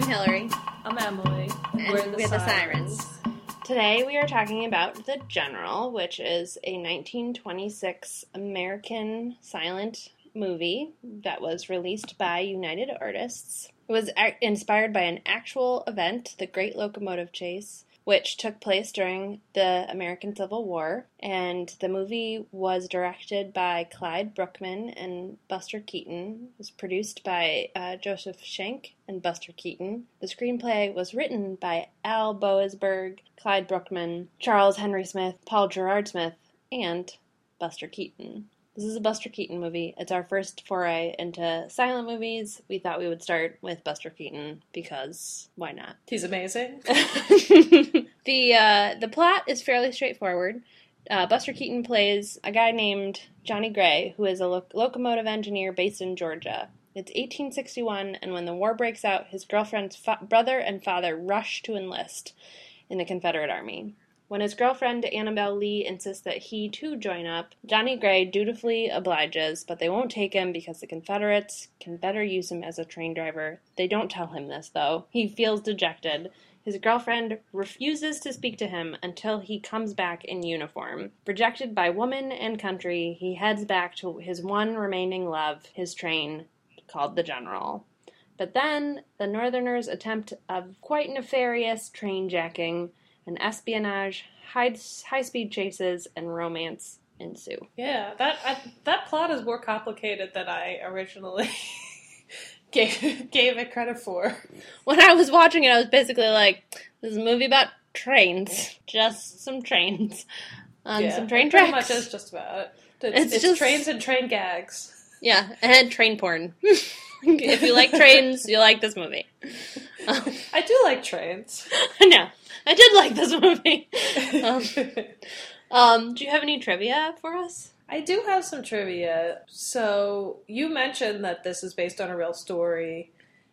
I'm Hillary. I'm Emily. And We're the we're the Sirens. Today we are talking about The General, which is a 1926 American silent movie that was released by United Artists. It was ac- inspired by an actual event, the Great Locomotive Chase, which took place during the American Civil War. And the movie was directed by Clyde Bruckman and Buster Keaton. It was produced by uh, Joseph Schenck and Buster Keaton. The screenplay was written by Al Boasberg, Clyde Bruckman, Charles Henry Smith, Paul Gerard Smith, and Buster Keaton. This is a Buster Keaton movie. It's our first foray into silent movies. We thought we would start with Buster Keaton because why not? He's amazing. the uh, the plot is fairly straightforward. Uh, Buster Keaton plays a guy named Johnny Gray, who is a lo- locomotive engineer based in Georgia. It's 1861, and when the war breaks out, his girlfriend's fa- brother and father rush to enlist in the Confederate Army. When his girlfriend Annabelle Lee insists that he too join up, Johnny Gray dutifully obliges, but they won't take him because the Confederates can better use him as a train driver. They don't tell him this, though. He feels dejected. His girlfriend refuses to speak to him until he comes back in uniform. Rejected by woman and country, he heads back to his one remaining love, his train, called the General. But then the Northerners attempt a quite nefarious train jacking, and espionage, high high speed chases, and romance ensue. Yeah, that I, that plot is more complicated than I originally gave gave it credit for. When I was watching it, I was basically like, "This is a movie about trains, just some trains, on yeah, some train it pretty tracks." much is just about it. It's, It's it's, just- trains and train gags. Yeah, and train porn. if you like trains, you like this movie. Um, I do like trains. no, I did like this movie. Um, um, do you have any trivia for us? I do have some trivia. So you mentioned that this is based on a real story,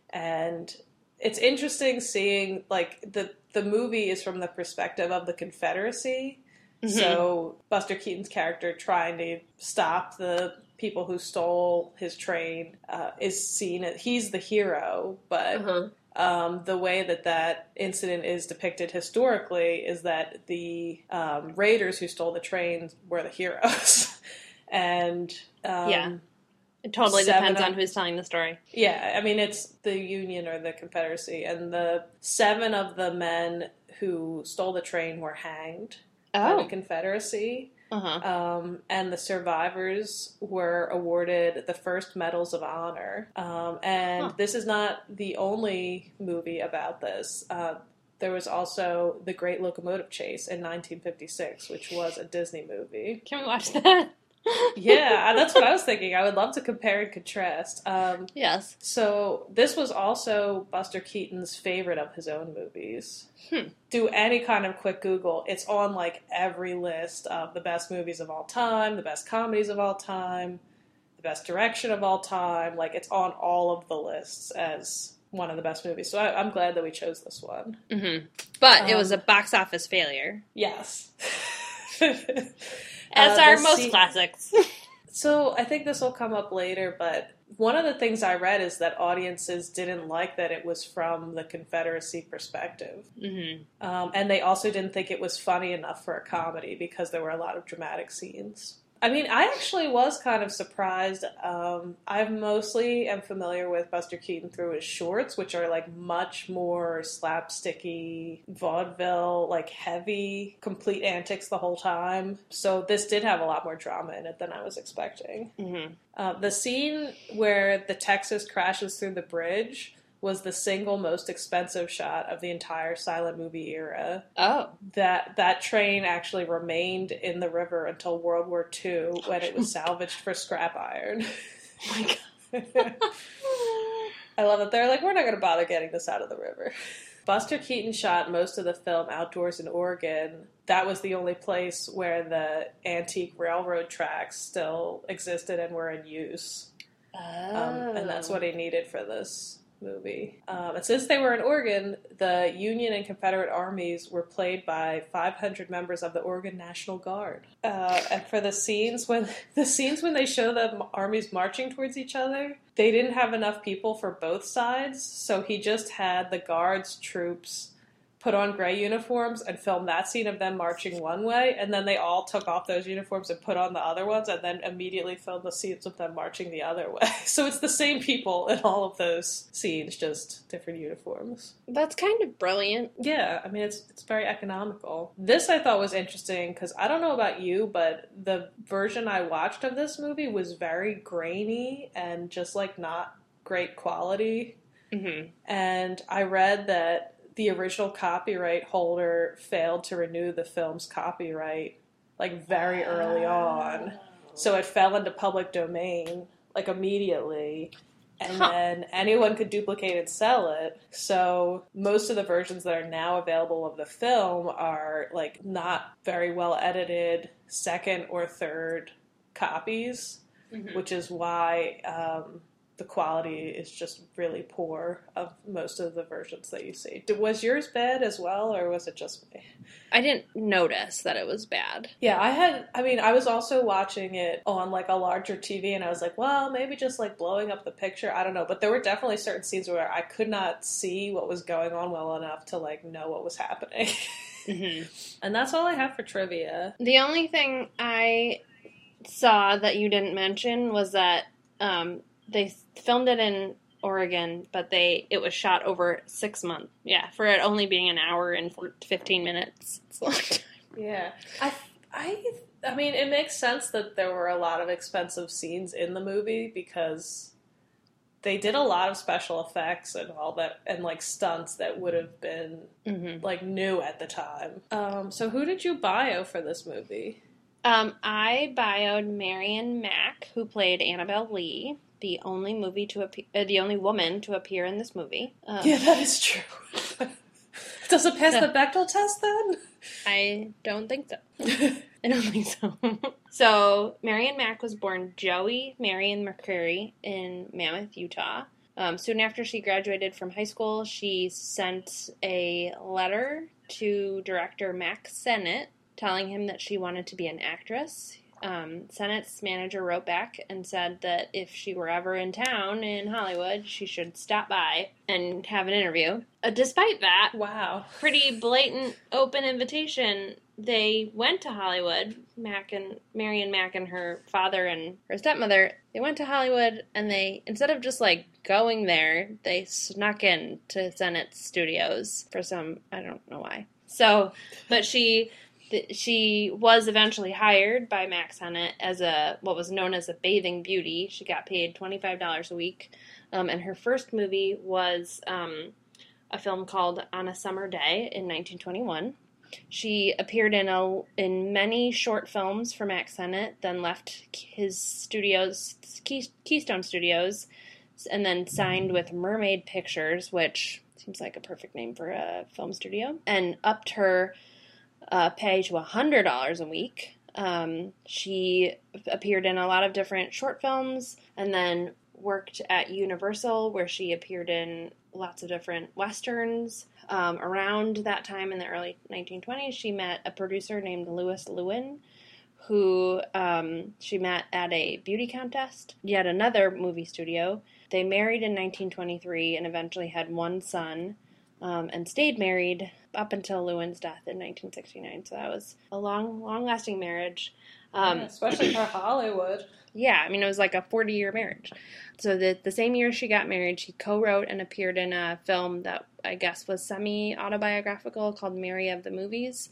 and it's interesting seeing like the the movie is from the perspective of the Confederacy. Mm-hmm. So Buster Keaton's character trying to stop the people who stole his train uh, is seen as he's the hero, but Uh-huh. Um, the way that that incident is depicted historically is that the um, raiders who stole the train were the heroes, and um, Yeah. It totally depends of- on who's telling the story. yeah, I mean it's the Union or the Confederacy, and the seven of the men who stole the train were hanged by the Oh, Confederacy. Uh huh. Um, and the survivors were awarded the first medals of honor. Um, and Huh. this is not the only movie about this. Uh, there was also The Great Locomotive Chase in 1956, which was a Disney movie. Can we watch that? Yeah, that's what I was thinking. I would love to compare and contrast. Um, yes. so this was also Buster Keaton's favorite of his own movies. Hmm. Do any kind of quick Google. It's on like every list of the best movies of all time, the best comedies of all time, the best direction of all time. Like it's on all of the lists as one of the best movies. So I, I'm glad that we chose this one. hmm But it was Um, a box office failure, Yes. as Uh, are most se- classics. So I think this will come up later, but one of the things I read is that audiences didn't like that it was from the Confederacy perspective. hmm Um, and they also didn't think it was funny enough for a comedy because there were a lot of dramatic scenes. I mean, I actually was kind of surprised. Um, I mostly am familiar with Buster Keaton through his shorts, which are like much more slapsticky, vaudeville, like heavy, complete antics the whole time. So this did have a lot more drama in it than I was expecting. hmm Uh, the scene where the Texas crashes through the bridge was the single most expensive shot of the entire silent movie era. Oh. That that train actually remained in the river until World War II when it was salvaged for scrap iron. Oh my god. I love that they're like, we're not going to bother getting this out of the river. Buster Keaton shot most of the film outdoors in Oregon. That was the only place where the antique railroad tracks still existed and were in use. Um, and that's what he needed for this movie. Um, and since they were in Oregon, the Union and Confederate armies were played by 500 members of the Oregon National Guard. Uh, and for the scenes when the scenes when they show the armies marching towards each other, they didn't have enough people for both sides, so he just had the guards troops put on gray uniforms and film that scene of them marching one way, and then they all took off those uniforms and put on the other ones, and then immediately filmed the scenes of them marching the other way. So it's the same people in all of those scenes, just different uniforms. That's kind of brilliant. Yeah, I mean it's it's very economical. This I thought was interesting because I don't know about you, but the version I watched of this movie was very grainy and just like not great quality. Mm-hmm. And I read that the original copyright holder failed to renew the film's copyright like very early on. So it fell into public domain like immediately. And Huh. then anyone could duplicate and sell it. So most of the versions that are now available of the film are like not very well edited second or third copies, Mm-hmm. which is why um, the quality is just really poor of most of the versions that you see. Was yours bad as well, or was it just me? I didn't notice that it was bad. Yeah, I had. I mean, I was also watching it on like a larger TV, and I was like, well, maybe just like blowing up the picture. I don't know, but there were definitely certain scenes where I could not see what was going on well enough to like know what was happening. Mm-hmm. and that's all I have for trivia. The only thing I saw that you didn't mention was that um, they filmed it in Oregon, but they it was shot over six months. Yeah, for it only being an hour and fifteen minutes. It's a long time. Yeah, I, I, I mean, it makes sense that there were a lot of expensive scenes in the movie because they did a lot of special effects and all that, and like stunts that would have been hmm like new at the time. Um, so who did you bio for this movie? Um, I bioed Marion Mack, who played Annabelle Lee, the only movie to appear, uh, the only woman to appear in this movie. Um, Yeah, that is true. Does it pass the Bechdel test then? I don't think so. I don't think so. so, Marion Mack was born Joey Marion McCreary in Mammoth, Utah. Um, soon after she graduated from high school, she sent a letter to director Mack Sennett telling him that she wanted to be an actress. Um, Sennett's manager wrote back and said that if she were ever in town in Hollywood, she should stop by and have an interview. Uh, despite that, wow. pretty blatant open invitation. They went to Hollywood. Mac and Marion Mack and her father and her stepmother. They went to Hollywood and they instead of just like going there, they snuck in to Sennett Studios for some I don't know why. So, but she she was eventually hired by Max Sennett as a what was known as a bathing beauty. She got paid twenty five dollars a week, um, and her first movie was um, a film called On a Summer Day in 1921. She appeared in a in many short films for Max Sennett, then left his studios, Key, Keystone Studios, and then signed with Mermaid Pictures, which seems like a perfect name for a film studio, and upped her uh, pay to hundred dollars a week. Um, she appeared in a lot of different short films, and then worked at Universal, where she appeared in lots of different westerns. Um, around that time in the early 1920s, she met a producer named Louis Lewyn, who um, she met at a beauty contest, yet another movie studio. They married in 1923 and eventually had one son um, and stayed married up until Lewyn's death in 1969. So that was a long, long lasting marriage. Um, Yeah, especially for Hollywood. yeah, I mean, it was like a 40 year marriage. So, the, the same year she got married, she co wrote and appeared in a film that I guess was semi autobiographical called Mary of the Movies.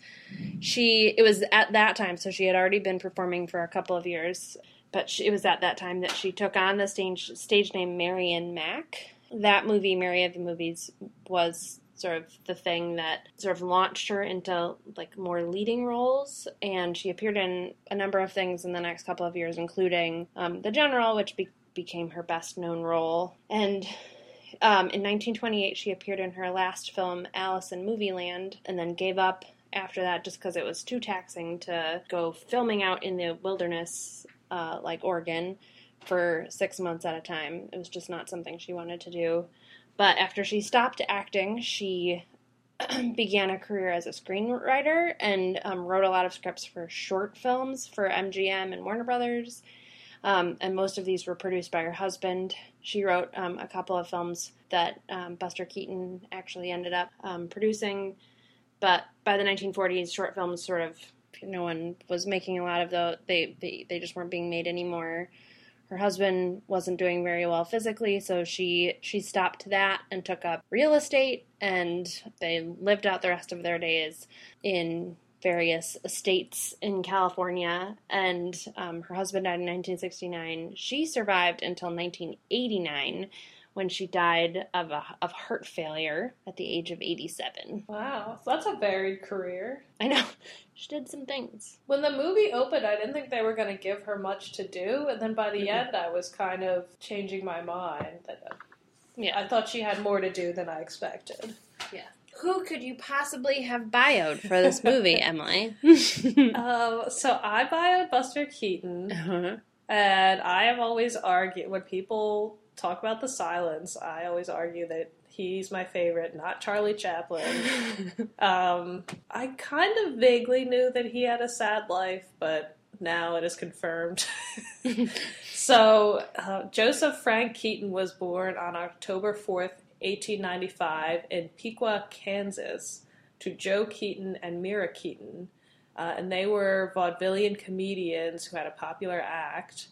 She, it was at that time, so she had already been performing for a couple of years, but she, it was at that time that she took on the stage, stage name Marion Mack. That movie, Mary of the Movies, was sort of the thing that sort of launched her into like more leading roles. And she appeared in a number of things in the next couple of years including um, the general which be- became her best known role. And um, in 1928 she appeared in her last film alice in movieland and then gave up after that just because it was too taxing to go filming out in the wilderness uh, like oregon for six months at a time. It was just not something she wanted to do but after she stopped acting, she began a career as a screenwriter and um, wrote a lot of scripts for short films for MGM and Warner Brothers. Um, and most of these were produced by her husband. She wrote um, a couple of films that um, Buster Keaton actually ended up um, producing. But by the 1940s, short films sort of no one was making a lot of those. They, they they just weren't being made anymore. Her husband wasn't doing very well physically, so she she stopped that and took up real estate, and they lived out the rest of their days in various estates in California. And um, her husband died in 1969. She survived until 1989 when she died of a, of heart failure at the age of 87. Wow, so that's a varied career. I know. She did some things. When the movie opened, I didn't think they were going to give her much to do, and then by the Mhm. end, I was kind of changing my mind. Uh, Yeah. I thought she had more to do than I expected. Yeah. Who could you possibly have bioed for this movie, Emily? Um, so I bioed Buster Keaton, uh-huh. and I have always argued when people talk about the silence, I always argue that he's my favorite, not Charlie Chaplin. Um, I kind of vaguely knew that he had a sad life, but now it is confirmed. so, uh, Joseph Frank Keaton was born on October 4th, 1895, in Piqua, Kansas, to Joe Keaton and Myra Keaton. Uh, and they were vaudevillian comedians who had a popular act.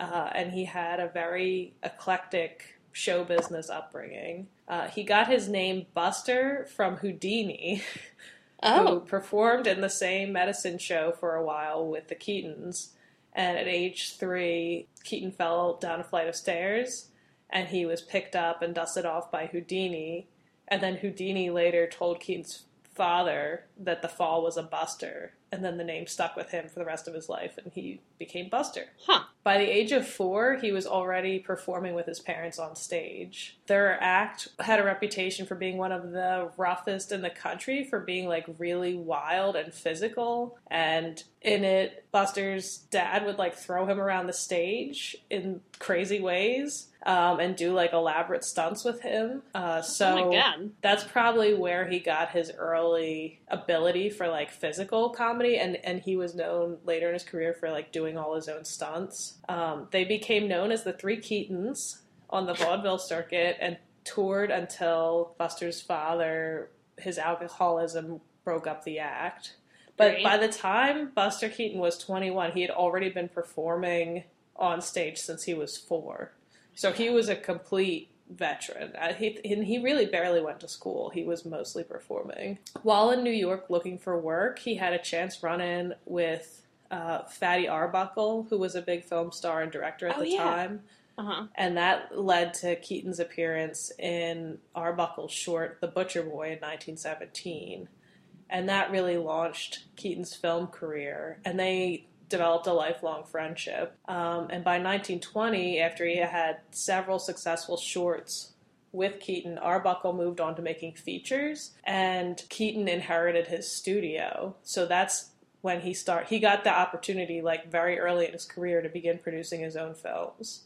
Uh, and he had a very eclectic show business upbringing. Uh, he got his name Buster from Houdini, who oh, performed in the same medicine show for a while with the Keatons. And at age three, Keaton fell down a flight of stairs and he was picked up and dusted off by Houdini. And then Houdini later told Keaton's father that the fall was a buster. And then the name stuck with him for the rest of his life and he became Buster. huh. By the age of four, he was already performing with his parents on stage. Their act had a reputation for being one of the roughest in the country, for being like really wild and physical. And in it, Buster's dad would like throw him around the stage in crazy ways um, and do like elaborate stunts with him. Uh, so oh my god. that's probably where he got his early ability for like physical comedy and and he was known later in his career for like doing all his own stunts. Um, they became known as the three keatons on the vaudeville circuit and toured until buster's father his alcoholism broke up the act. But Great. by the time buster keaton was 21 he had already been performing on stage since he was four. So he was a complete veteran. Uh, he, and he really barely went to school. He was mostly performing. While in New York looking for work, he had a chance run in with uh, Fatty Arbuckle, who was a big film star and director at Oh, the yeah. time. Uh-huh. And that led to Keaton's appearance in Arbuckle's short The Butcher Boy in 1917. And that really launched Keaton's film career. And they developed a lifelong friendship. Um, and by 1920, after he had several successful shorts with Keaton, Arbuckle moved on to making features, and Keaton inherited his studio. So that's when he start he got the opportunity like very early in his career to begin producing his own films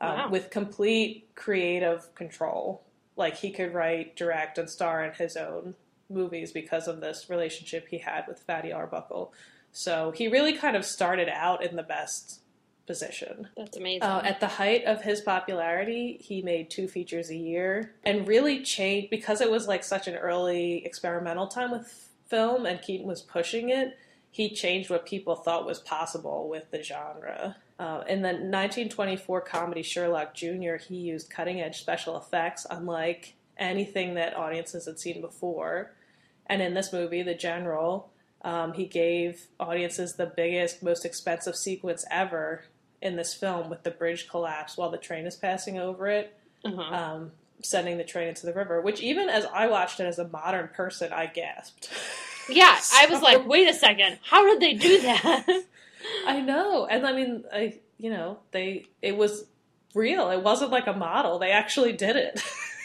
um, Wow. with complete creative control. Like he could write, direct, and star in his own movies because of this relationship he had with Fatty Arbuckle. So he really kind of started out in the best position. That's amazing. Uh, at the height of his popularity, he made two features a year and really changed because it was like such an early experimental time with film and Keaton was pushing it. He changed what people thought was possible with the genre. Uh, in the 1924 comedy Sherlock Jr., he used cutting edge special effects unlike anything that audiences had seen before. And in this movie, The General, um, he gave audiences the biggest, most expensive sequence ever in this film with the bridge collapse while the train is passing over it, uh-huh. um, sending the train into the river. Which, even as I watched it as a modern person, I gasped. yeah, I was like, wait a second, how did they do that? I know, and I mean, I you know, they it was real. It wasn't like a model. They actually did it.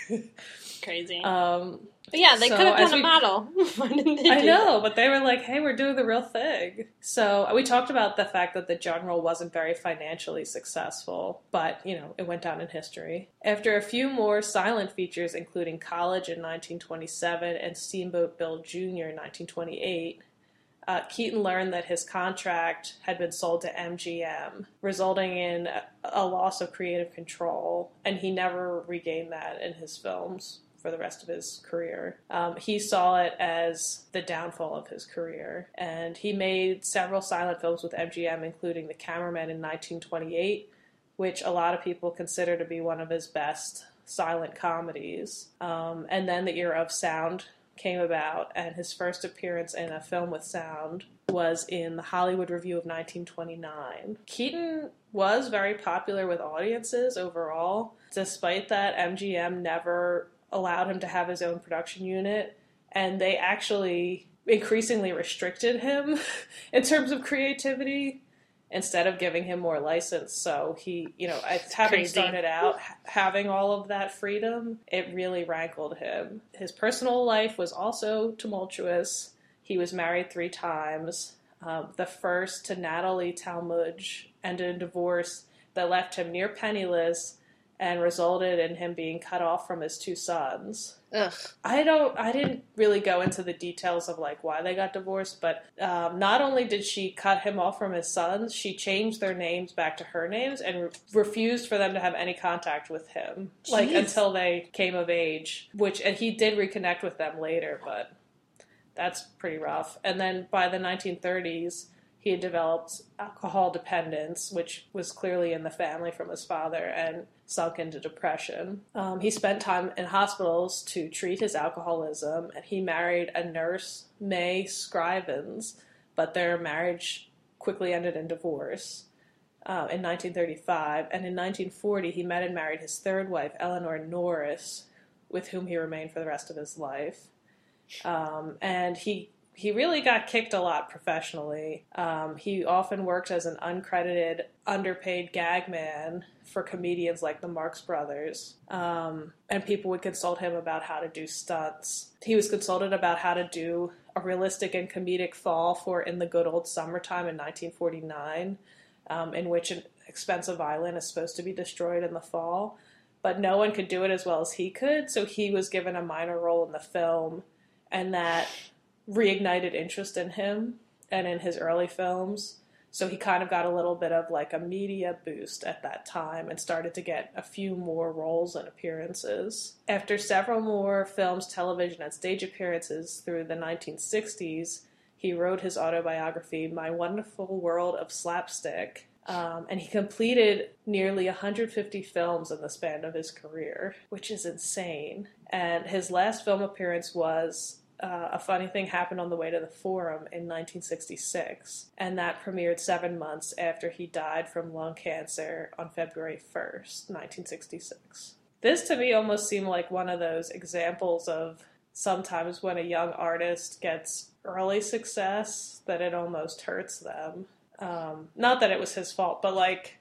Crazy. um, but yeah, they so could have done a we- model. Why didn't they I know, but they were like, hey, we're doing the real thing. So we talked about the fact that the general wasn't very financially successful, but, you know, it went down in history. After a few more silent features, including College in 1927 and Steamboat Bill Jr. in 1928, uh, Keaton learned that his contract had been sold to MGM, resulting in a, a loss of creative control, and he never regained that in his films for the rest of his career. Um, he saw it as the downfall of his career, and he made several silent films with MGM, including The Cameraman in 1928, which a lot of people consider to be one of his best silent comedies. Um, and then the era of sound came about, and his first appearance in a film with sound was in the Hollywood Review of 1929. Keaton was very popular with audiences overall. Despite that, MGM never allowed him to have his own production unit, and they actually increasingly restricted him in terms of creativity instead of giving him more license. So he, you know, having Crazy. started out having all of that freedom, it really rankled him. His personal life was also tumultuous. He was married three times. Um, the first to Natalie Talmadge ended in divorce that left him near penniless and resulted in him being cut off from his two sons. Ugh. I don't. I didn't really go into the details of like why they got divorced, but um, not only did she cut him off from his sons, she changed their names back to her names and re- refused for them to have any contact with him, like until they came of age. Which and he did reconnect with them later, but that's pretty rough. And then by the 1930s, he had developed alcohol dependence, which was clearly in the family from his father, and sunk into depression. Um, he spent time in hospitals to treat his alcoholism, and he married a nurse, Mae Scrivens, but their marriage quickly ended in divorce. Uh, in 1935, and in 1940, he met and married his third wife, Eleanor Norris, with whom he remained for the rest of his life. Um, and he he really got kicked a lot professionally. Um, he often worked as an uncredited, underpaid gag man for comedians like the Marx Brothers. Um, and people would consult him about how to do stunts. He was consulted about how to do a realistic and comedic fall for In the Good Old Summertime in 1949, um, in which an expensive island is supposed to be destroyed in the fall. But no one could do it as well as he could, so he was given a minor role in the film, and that reignited interest in him and in his early films. So he kind of got a little bit of like a media boost at that time and started to get a few more roles and appearances. After several more films, television, and stage appearances through the 1960s, he wrote his autobiography, My Wonderful World of Slapstick. Um, and he completed nearly 150 films in the span of his career, which is insane. And his last film appearance was uh, a funny thing happened on the way to the forum in 1966, and that premiered seven months after he died from lung cancer on February 1st, 1966. This to me almost seemed like one of those examples of sometimes when a young artist gets early success that it almost hurts them. Um, not that it was his fault, but like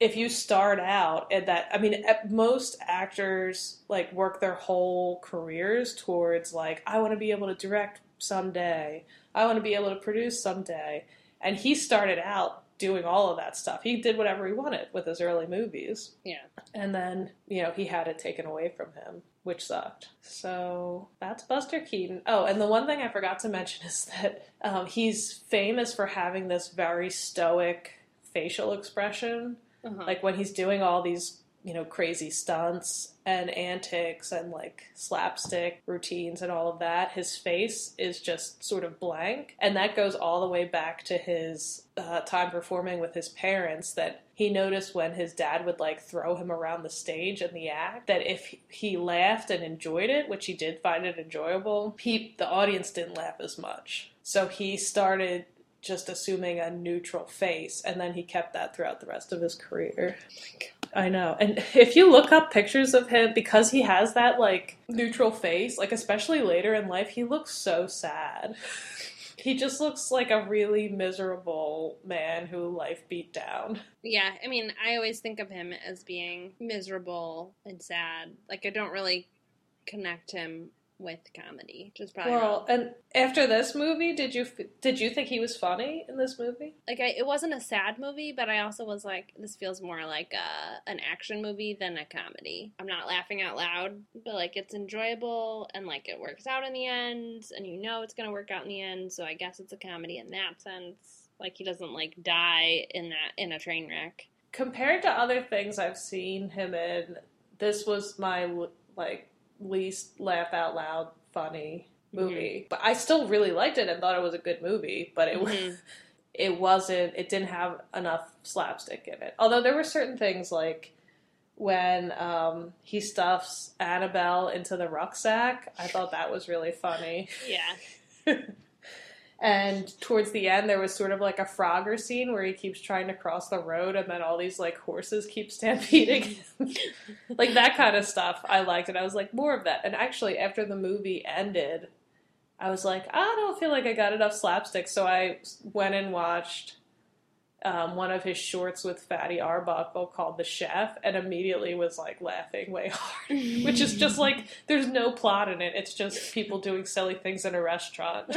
if you start out at that i mean at most actors like work their whole careers towards like i want to be able to direct someday. I want to be able to produce someday. And he started out doing all of that stuff. He did whatever he wanted with his early movies. Yeah. and then you know he had it taken away from him which sucked. So that's buster keaton. Oh and the one thing i forgot to mention is that um, he's famous for having this very stoic facial expression Uh-huh. like when he's doing all these you know crazy stunts and antics and like slapstick routines and all of that his face is just sort of blank and that goes all the way back to his uh, time performing with his parents that he noticed when his dad would like throw him around the stage in the act that if he laughed and enjoyed it which he did find it enjoyable he the audience didn't laugh as much so he started just assuming a neutral face, and then he kept that throughout the rest of his career. I know. And if you look up pictures of him, because he has that like neutral face, like especially later in life, he looks so sad. He just looks like a really miserable man who life beat down. Yeah, I mean, I always think of him as being miserable and sad. Like, I don't really connect him with comedy, which is probably Well, wrong. and after this movie, did you did you think he was funny in this movie? Like, I, it wasn't a sad movie, but I also was like, this feels more like a, an action movie than a comedy. I'm not laughing out loud, but like, it's enjoyable and like it works out in the end, and you know it's gonna work out in the end. So I guess it's a comedy in that sense. Like, he doesn't like die in that in a train wreck. Compared to other things I've seen him in, this was my like least laugh out loud funny movie. But I still really liked it and thought it was a good movie, but it was Mhm. it wasn't it didn't have enough slapstick in it. Although there were certain things like when um, he stuffs Annabelle into the rucksack, I thought that was really funny. Yeah. And towards the end, there was sort of like a Frogger scene where he keeps trying to cross the road, and then all these like horses keep stampeding like that kind of stuff. I liked it. I was like, more of that. And actually, after the movie ended, I was like, I don't feel like I got enough slapstick, so I went and watched um, one of his shorts with Fatty Arbuckle called The Chef, and immediately was like laughing way hard. Which is just like, there's no plot in it. It's just people doing silly things in a restaurant.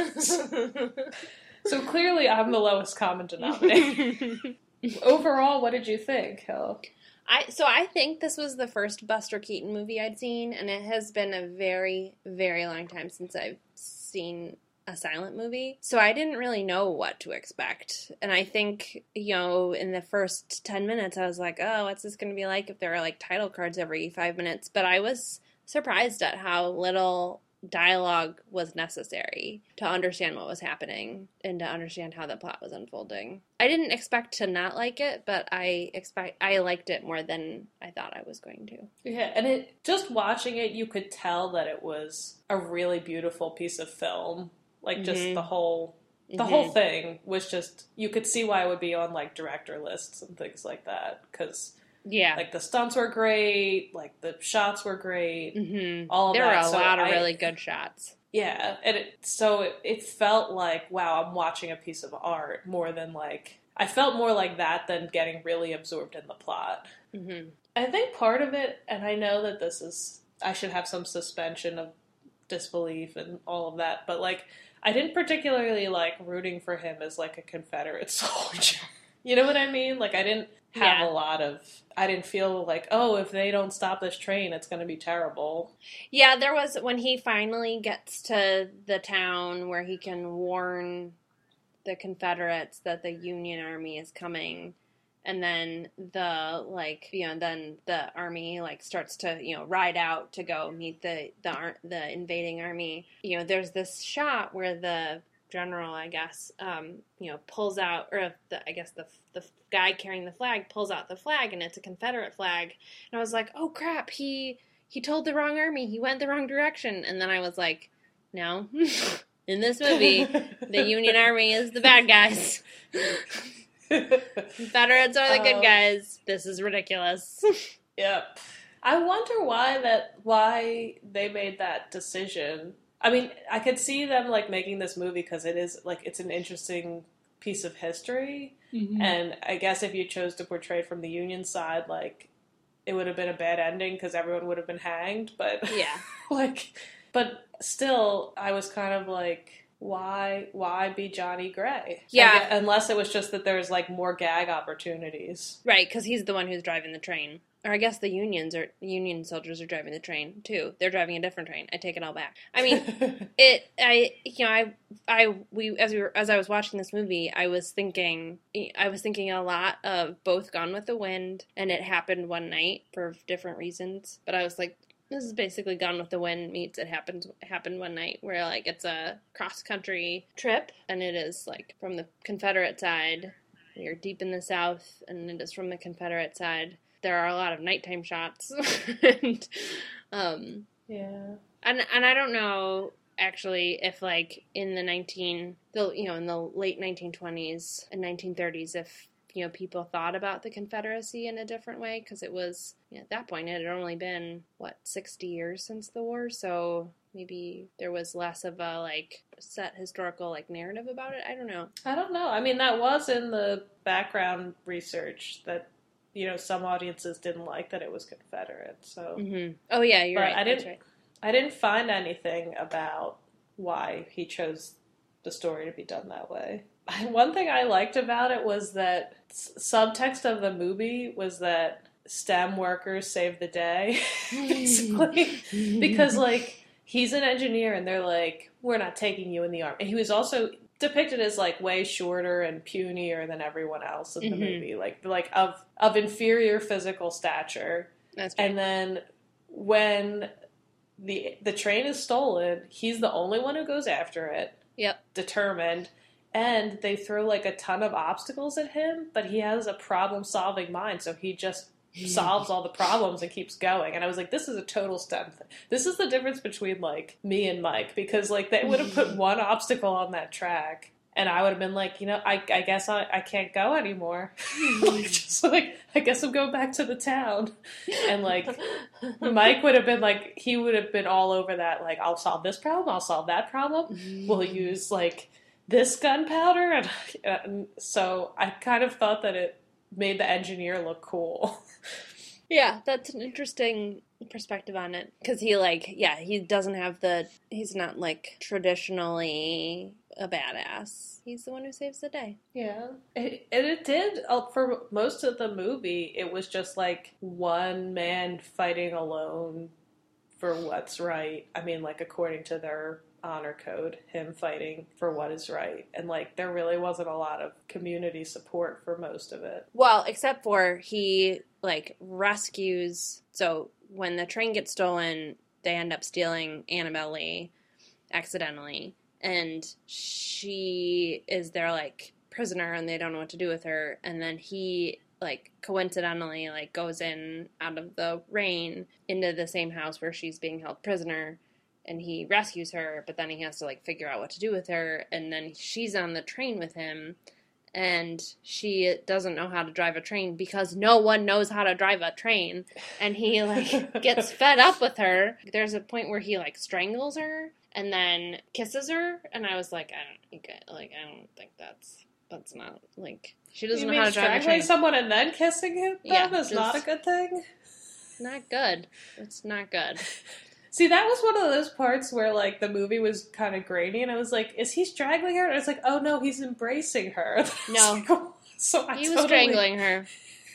So clearly, I'm the lowest common denominator. Overall, what did you think, Hill? I so I think this was the first Buster Keaton movie I'd seen, and it has been a very, very long time since I've seen a silent movie. So I didn't really know what to expect. And I think, you know, in the first 10 minutes, I was like, oh, what's this going to be like if there are like title cards every five minutes? But I was surprised at how little dialogue was necessary to understand what was happening and to understand how the plot was unfolding. I didn't expect to not like it, but I expect I liked it more than I thought I was going to. Yeah, and it just watching it, you could tell that it was a really beautiful piece of film. Like just Mhm. the whole the Mhm. whole thing was just you could see why it would be on like director lists and things like that because Yeah. like the stunts were great, like the shots were great, hmm all of There that. were a So lot of I- really good shots. Yeah, and it, so it, it felt like wow, I'm watching a piece of art more than like I felt more like that than getting really absorbed in the plot. hmm I think part of it, and I know that this is I should have some suspension of disbelief and all of that, but like I didn't particularly like rooting for him as like a Confederate soldier. You know what I mean? Like I didn't have Yeah. a lot of I didn't feel like, oh, if they don't stop this train, it's going to be terrible. Yeah, there was when he finally gets to the town where he can warn the Confederates that the Union army is coming. And then the like you know then the army like starts to you know ride out to go meet the the the invading army. You know there's this shot where the general I guess um, you know pulls out or the, I guess the the guy carrying the flag pulls out the flag and it's a Confederate flag. And I was like, oh crap, he he told the wrong army. He went the wrong direction. And then I was like, no. In this movie, the Union Army is the bad guys. Confederates are the good Um, guys. This is ridiculous. Yep. I wonder why that why they made that decision. I mean, I could see them like making this movie because it is like it's an interesting piece of history, and I guess if you chose to portray it from the Union side, like it would have been a bad ending because everyone would have been hanged. But yeah. like, but still, I was kind of like. Why? Why be Johnny Gray? Yeah. I gue- unless it was just that there's like more gag opportunities. Right, because he's the one who's driving the train. Or I guess the unions are Union soldiers are driving the train too. They're driving a different train. I take it all back. I mean, it i you know i i we as we were as i was watching this movie i was thinking i was thinking a lot of both gone with the wind and it happened one night for different reasons but i was like this is basically gone with the wind meets it happens happened one night where like it's a cross country trip and it is like from the confederate side are deep in the south and it is from the confederate side there are a lot of nighttime shots and um yeah. and and I don't know actually if like in the 19 the you know in the late 1920s and 1930s if you know people thought about the confederacy in a different way because it was you know, at that point it had only been what 60 years since the war so maybe there was less of a like set historical like narrative about it. I don't know. I don't know. I mean, that was in the background research that you know some audiences didn't like that it was Confederate. So, Mm-hmm. Oh yeah, you're right. I didn't- right. I didn't find anything about why he chose the story to be done that way. One thing I liked about it was that s- subtext of the movie was that STEM workers save the day, basically, because like he's an engineer and they're like, we're not taking you in the army. And he was also depicted as like way shorter and punier than everyone else in the Mhm. movie, like like of of inferior physical stature. That's right. And then when the the train is stolen, he's the only one who goes after it. Yep. Determined. And they throw like a ton of obstacles at him, but he has a problem solving mind, so he just solves all the problems and keeps going. And I was like, this is a total STEM thing. This is the difference between like me and Mike because like they would have put one obstacle on that track and I would have been like, you know, I, I guess I, I can't go anymore. like, just like, I guess I'm going back to the town. And like, Mike would have been like, he would have been all over that. Like, I'll solve this problem. I'll solve that problem. We'll use like this gunpowder. And, and so I kind of thought that it made the engineer look cool. Yeah, that's an interesting perspective on it because he like yeah he doesn't have the he's not like traditionally a badass. He's the one who saves the day. Yeah, it, and it did uh, for most of the movie. It was just like one man fighting alone for what's right. I mean, like according to their honor code, him fighting for what is right, and like there really wasn't a lot of community support for most of it. Well, except for he like rescues. So when the train gets stolen, they end up stealing Annabelle Lee accidentally, and she is their like prisoner, and they don't know what to do with her. And then he like coincidentally like goes in out of the rain into the same house where she's being held prisoner and he rescues her but then he has to like figure out what to do with her and then she's on the train with him and she doesn't know how to drive a train because no one knows how to drive a train and he like gets fed up with her there's a point where he like strangles her and then kisses her and i was like i don't think like i don't think that's that's not like she doesn't you know mean how to drive a strangling train someone and then kissing him? Yeah, is not a good thing. not good it's not good See, that was one of those parts where like the movie was kind of grainy, and I was like, "Is he strangling her?" And it's like, "Oh no, he's embracing her." No. so I he was totally- strangling her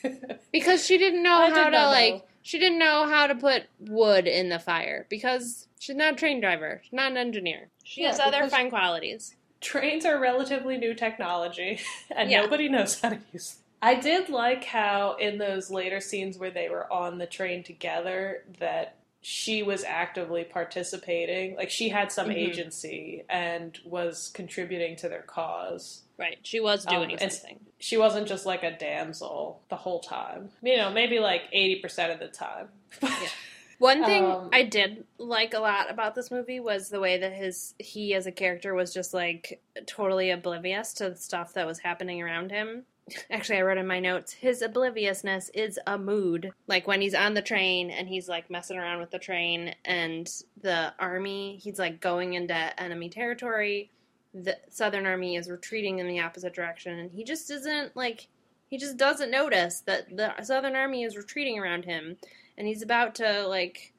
because she didn't know I did how to like know. she didn't know how to put wood in the fire because she's not a train driver she's not an engineer she Yeah, has other fine qualities Trains are relatively new technology, and Yeah. nobody knows how to use them. I did like how in those later scenes where they were on the train together that she was actively participating. Like she had some Mhm. agency and was contributing to their cause. right she was Um, doing it's- something She wasn't just like a damsel the whole time. You know, maybe like 80% of the time. one thing Um, i did like a lot about this movie was the way that his he as a character was just like totally oblivious to the stuff that was happening around him Actually, I wrote in my notes, his obliviousness is a mood. Like when he's on the train and he's like messing around with the train and the army, he's like going into enemy territory. The Southern Army is retreating in the opposite direction and he just isn't like, he just doesn't notice that the Southern Army is retreating around him and he's about to like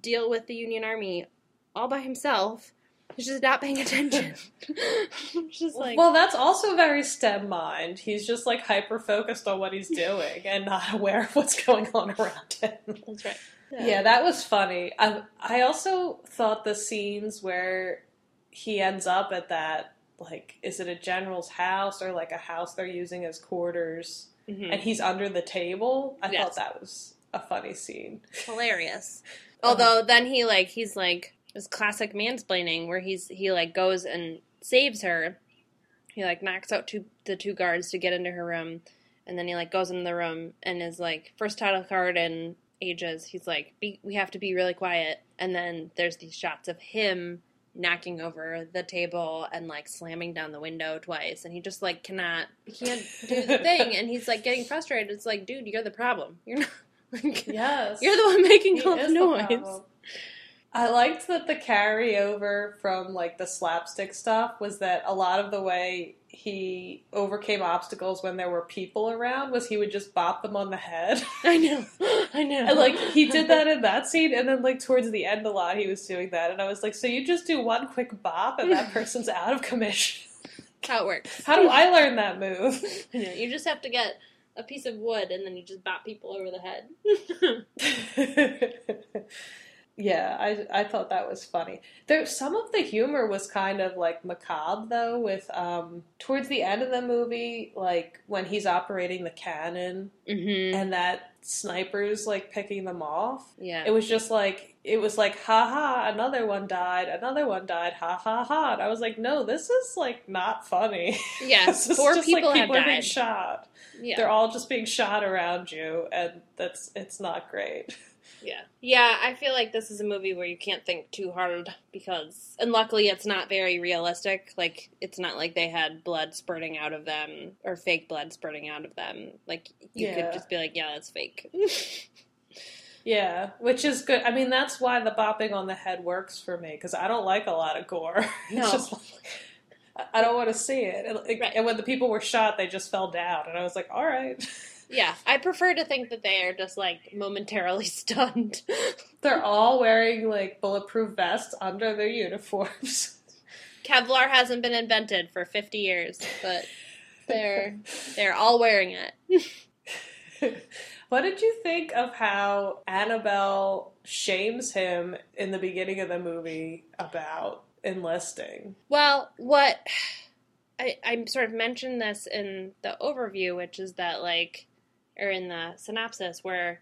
deal with the Union Army all by himself. He's just not paying attention. Just like, well, that's also very STEM mind. He's just like hyper focused on what he's doing and not aware of what's going on around him. that's right. Yeah, that was funny. I, I also thought the scenes where he ends up at that, like, is it a general's house or like a house they're using as quarters Mhm. and he's under the table? I Yes. thought that was a funny scene. hilarious. Although then he like he's like this classic mansplaining where he's he like goes and saves her. He like knocks out two the two guards to get into her room, and then he like goes into the room and is like first title card in ages. He's like be, we have to be really quiet, and then there's these shots of him knocking over the table and like slamming down the window twice and he just like cannot he can't do the thing and he's like getting frustrated it's like dude you're the problem you're not like Yes. you're the one making He all the is the noise. problem. I liked that the carryover from like the slapstick stuff was that a lot of the way he overcame obstacles when there were people around was he would just bop them on the head. I know, I know. And like he did that in that scene, and then like towards the end a lot he was doing that, and I was like, so you just do one quick bop and that person's out of commission. How it works. How do I learn that move? I know. You just have to get a piece of wood and then you just bop people over the head. yeah, I I thought that was funny. There some of the humor was kind of like macabre though with um towards the end of the movie like when he's operating the cannon mm-hmm. and that sniper's like picking them off. Yeah. It was just like it was like ha ha another one died, another one died, ha ha ha. And I was like no, this is like not funny. yeah, four just, people like, have people being died. shot. Yeah. They're all just being shot around you and that's it's not great. Yeah. Yeah, I feel like this is a movie where you can't think too hard because and luckily it's not very realistic. Like it's not like they had blood spurting out of them or fake blood spurting out of them. Like you Yeah. could just be like, yeah, that's fake. Yeah, which is good. I mean, that's why the bopping on the head works for me because I don't like a lot of gore. No. It's just I don't want to see it. And, like, Right. and when the people were shot, they just fell down, and I was like, all right. yeah, I prefer to think that they are just like momentarily stunned. They're all wearing like bulletproof vests under their uniforms. Kevlar hasn't been invented for 50 years, but they're they're all wearing it. what did you think of how Annabelle shames him in the beginning of the movie about enlisting? Well, what I I sort of mentioned this in the overview, which is that like, or in the synopsis, where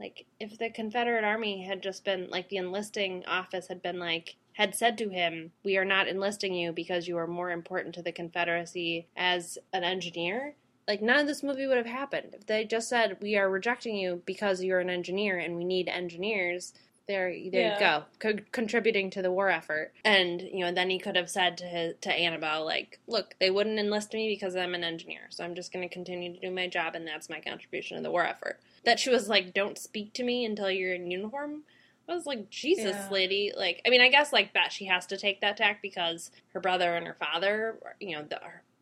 like if the Confederate Army had just been like the enlisting office had been like had said to him, "We are not enlisting you because you are more important to the Confederacy as an engineer." Like none of this movie would have happened if they just said, "We are rejecting you because you're an engineer and we need engineers." There, there Yeah. you go, Co- contributing to the war effort. And you know, then he could have said to his, to Annabelle, like, "Look, they wouldn't enlist me because I'm an engineer, so I'm just going to continue to do my job, and that's my contribution to the war effort." That she was like, "Don't speak to me until you're in uniform." I was like, Jesus, Yeah. lady. Like, I mean, I guess like that she has to take that tack because her brother and her father, you know, the,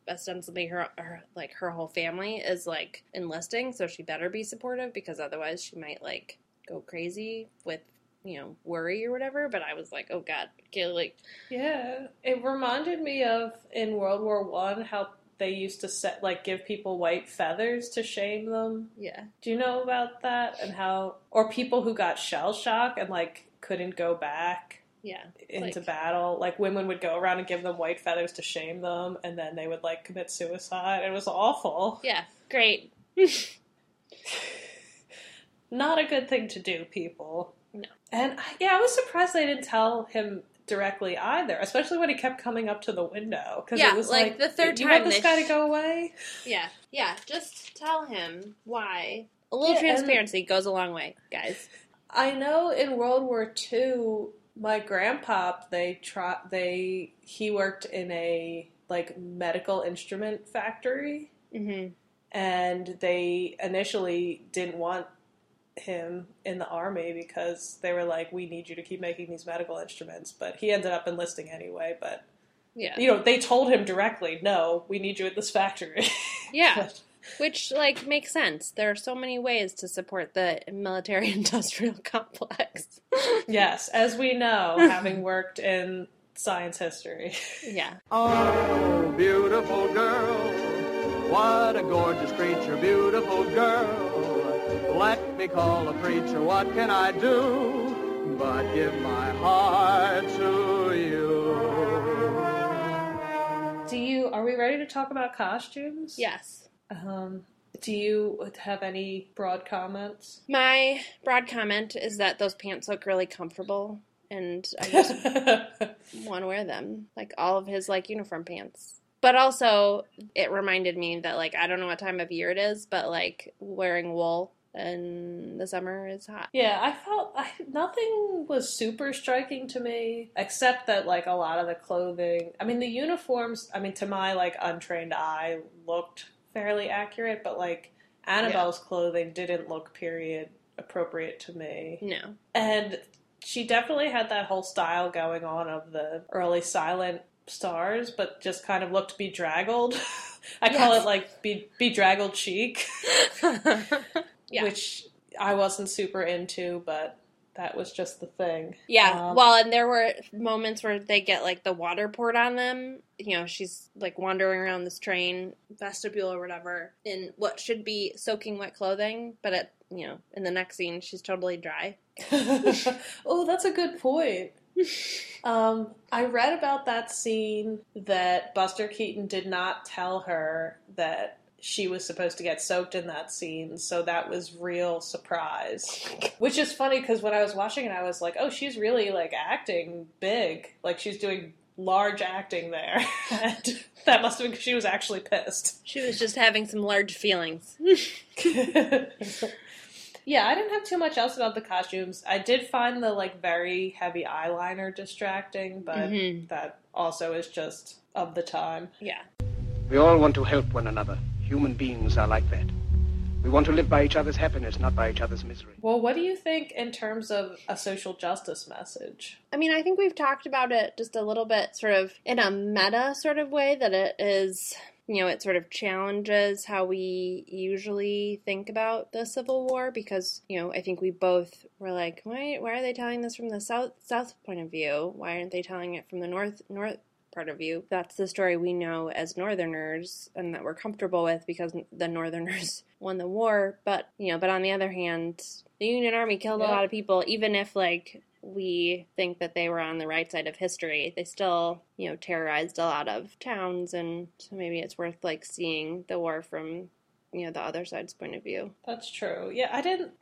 ostensibly her, her like her whole family is like enlisting, so she better be supportive because otherwise she might like go crazy with you know worry or whatever. But I was like, oh god, okay, like Yeah, it reminded me of in World War One how they used to set like give people white feathers to shame them. yeah, Do you know about that and how or people who got shell shock and like couldn't go back yeah, into Like- battle? Like women would go around and give them white feathers to shame them, and then they would like commit suicide. It was awful. yeah, great. Not a good thing to do, people. And yeah, I was surprised they didn't tell him directly either, especially when he kept coming up to the window. Because Yeah, it was like, like, the third "Do you want this guy sh- to go away? Yeah, yeah. Just tell him why. A little Yeah, transparency goes a long way, guys. I know in World War II, my grandpa they try they he worked in a like medical instrument factory, Mm-hmm. and they initially didn't want him in the army because they were like, "We need you to keep making these medical instruments." But he ended up enlisting anyway. But Yeah. you know, they told him directly, "No, we need you at this factory." Yeah. But- Which like makes sense. There are so many ways to support the military industrial complex. yes, as we know, having worked in science history. yeah. Oh, beautiful girl, what a gorgeous creature, beautiful girl. Let me call a preacher, what can I do but give my heart to you? Do you? Are we ready to talk about costumes? Yes. Um, do you have any broad comments? My broad comment is that those pants look really comfortable and I just want to wear them. Like all of his like uniform pants. But also it reminded me that like I don't know what time of year it is, but like wearing wool in the summer is hot. yeah, I felt I, nothing was super striking to me, except that like a lot of the clothing. I mean, the uniforms. I mean, to my like untrained eye, looked fairly accurate, but like Annabelle's clothing didn't look period appropriate to me. No. And she definitely had that whole style going on of the early silent stars, but just kind of looked bedraggled. I call it like be bedraggled chic, Yeah. which I wasn't super into, but that was just the thing. Yeah, Um, well, and there were moments where they get like the water poured on them. You know, she's like wandering around this train vestibule or whatever in what should be soaking wet clothing, but at you know, in the next scene, she's totally dry. oh, that's a good point. Um, I read about that scene that Buster Keaton did not tell her that she was supposed to get soaked in that scene, so that was real surprise. Which is funny because when I was watching it, I was like, "Oh, she's really like acting big, like she's doing large acting there." and that must have been because she was actually pissed. She was just having some large feelings. yeah, I didn't have too much else about the costumes. I did find the like very heavy eyeliner distracting, but Mhm. that also is just of the time. Yeah. We all want to help one another. Human beings are like that. We want to live by each other's happiness, not by each other's misery. Well, what do you think in terms of a social justice message? I mean, I think we've talked about it just a little bit, sort of in a meta sort of way, that it is, you know, it sort of challenges how we usually think about the Civil War because, you know, I think we both were like, why, why are they telling this from the South South point of view? Why aren't they telling it from the North North part of you. That's the story we know as Northerners and that we're comfortable with because the Northerners won the war. But you know, but on the other hand, the Union Army killed a lot of people, even if like we think that they were on the right side of history. They still, you know, terrorized a lot of towns, and so maybe it's worth like seeing the war from, you know, the other side's point of view. That's true. Yeah, I didn't.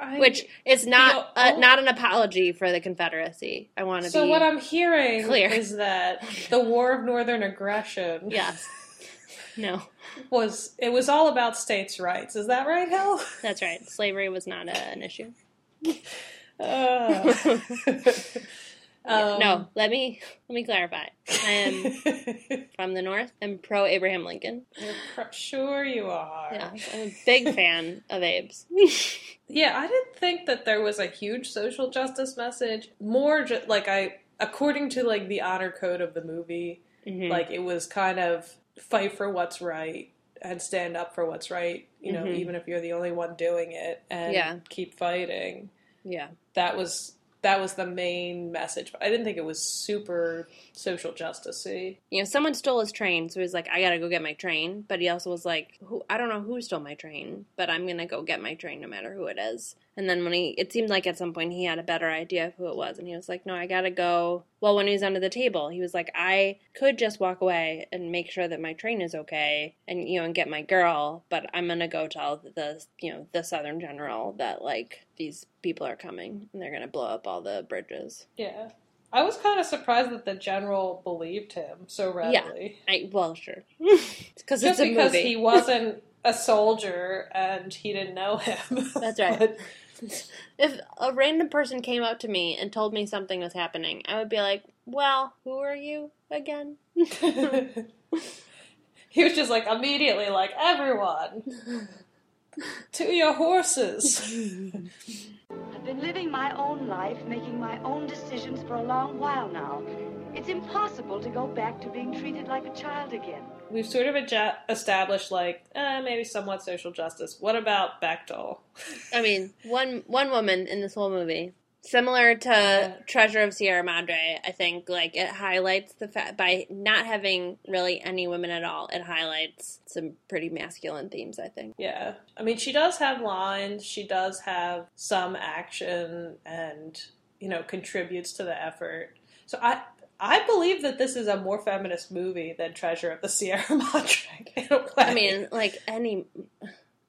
I, Which is not uh, oh- not an apology for the Confederacy. I want to so be So what I'm hearing clear. is that the War of Northern Aggression yes, no, was it was all about states' rights. Is that right, Hell? that's right. Slavery was not a, an issue. Uh, um, no, let me let me clarify. I am from the North. I'm pro Abraham Lincoln. You're sure you are. Yeah, I'm a big fan of Abe's. Yeah, I didn't think that there was a huge social justice message. More ju- like I, according to like the honor code of the movie, Mhm. like it was kind of fight for what's right and stand up for what's right. You know, Mhm. even if you're the only one doing it, and Yeah. keep fighting. yeah. That was that was the main message. But I didn't think it was super social justicey. you know, someone stole his train, so he's like, I gotta go get my train. But he also was like, who, I don't know who stole my train, but I'm gonna go get my train no matter who it is. And then when he, it seemed like at some point he had a better idea of who it was, and he was like, No, I gotta go. Well, when he was under the table, he was like, I could just walk away and make sure that my train is okay, and you know, and get my girl, but I'm gonna go tell the, you know, the Southern general that like these people are coming and they're gonna blow up all the bridges. Yeah. I was kind of surprised that the general believed him so readily. I well, sure, because it's Just because movie. he wasn't a soldier and he didn't know him. That's right. But- If a random person came up to me and told me something was happening, I would be like, "Well, who are you again?" he was just like immediately like everyone to your horses. I've living my own life, making my own decisions for a long while now. It's impossible to go back to being treated like a child again. We've sort of adja- established like eh, maybe somewhat social justice. What about Bechdel? I mean, one one woman in this whole movie, similar to Yeah. Treasure of Sierra Madre. I think like it highlights the fact by not having really any women at all. It highlights some pretty masculine themes. I think. Yeah, I mean she does have lines. She does have some action, and you know contributes to the effort. So I. I believe that this is a more feminist movie than Treasure of the Sierra Madre. In a way. I mean, like any.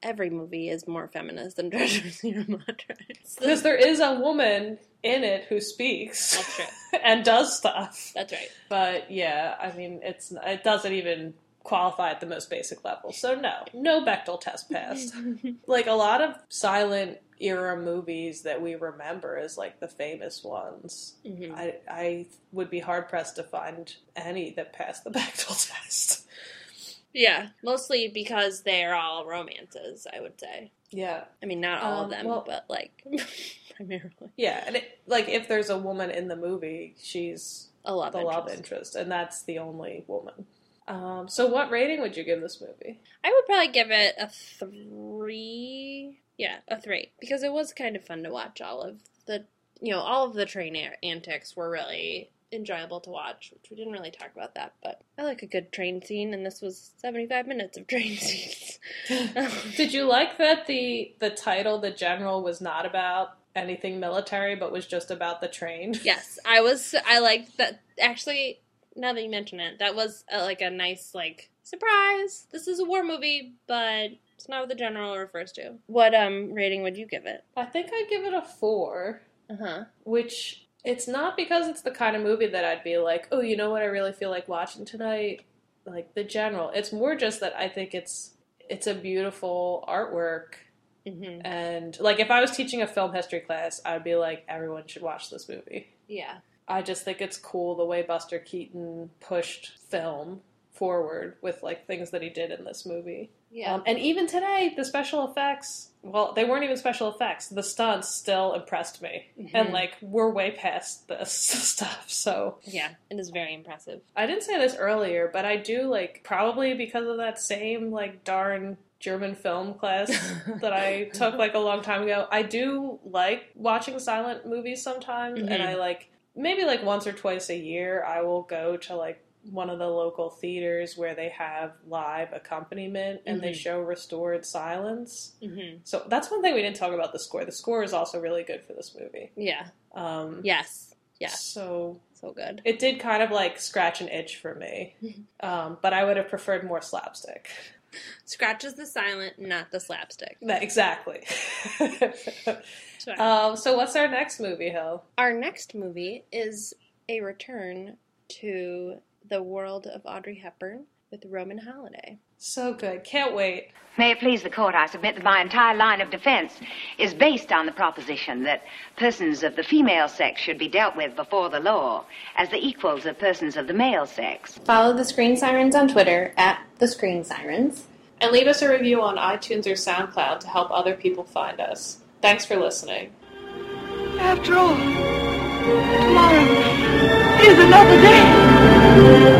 Every movie is more feminist than Treasure of Sierra Madre. So- Because there is a woman in it who speaks That's and does stuff. That's right. But yeah, I mean, it's it doesn't even qualify at the most basic level. So no, no Bechdel test passed. like a lot of silent era movies that we remember as like the famous ones. Mhm. I I would be hard pressed to find any that passed the Bechdel test. Yeah, mostly because they're all romances, I would say. Yeah. I mean, not all Um, of them, well- but like primarily. Yeah, and it, like if there's a woman in the movie, she's A love the interest. love interest, and that's the only woman. Um, so, what rating would you give this movie? I would probably give it a three. Yeah, a three because it was kind of fun to watch. All of the, you know, all of the train antics were really enjoyable to watch. Which we didn't really talk about that, but I like a good train scene, and this was seventy-five minutes of train scenes. Did you like that the the title, the general, was not about anything military, but was just about the train? yes, I was. I liked that. Actually, now that you mention it, that was uh like a nice like surprise. This is a war movie, but it's not what the general refers to. What um rating would you give it? I think I'd give it a four. Uh huh. which it's not because it's the kind of movie that I'd be like, oh, you know what I really feel like watching tonight, like The General. It's more just that I think it's it's a beautiful artwork, hmm and like if I was teaching a film history class, I'd be like, everyone should watch this movie. Yeah. I just think it's cool the way Buster Keaton pushed film forward with like things that he did in this movie. Yeah. Um, and even today, the special effects, well, they weren't even special effects. The stunts still impressed me. And, Mhm. like, we're way past this stuff. So, Yeah, it is very impressive. I didn't say this earlier, but I do, like, probably because of that same, like, darn German film class that I took, like, a long time ago, I do like watching silent movies sometimes. Mhm. And I, like, maybe, like, once or twice a year, I will go to, like, one of the local theaters where they have live accompaniment and they Mhm. show restored silence. hmm So that's one thing we didn't talk about the score. The score is also really good for this movie. Yeah. Um, Yes. Yes. So So good. it did kind of like scratch an itch for me, um, but I would have preferred more slapstick. Scratches the silent, not the slapstick. That- exactly. Sure. um, so what's our next movie, Hill? Our next movie is a return to the world of Audrey Hepburn with Roman Holiday. So good. Can't wait. May it please the court, I submit that my entire line of defense is based on the proposition that persons of the female sex should be dealt with before the law as the equals of persons of the male sex. Follow the Screen Sirens on Twitter at the Screen Sirens. And leave us a review on iTunes or SoundCloud to help other people find us. Thanks for listening. After all, tomorrow is another day. Música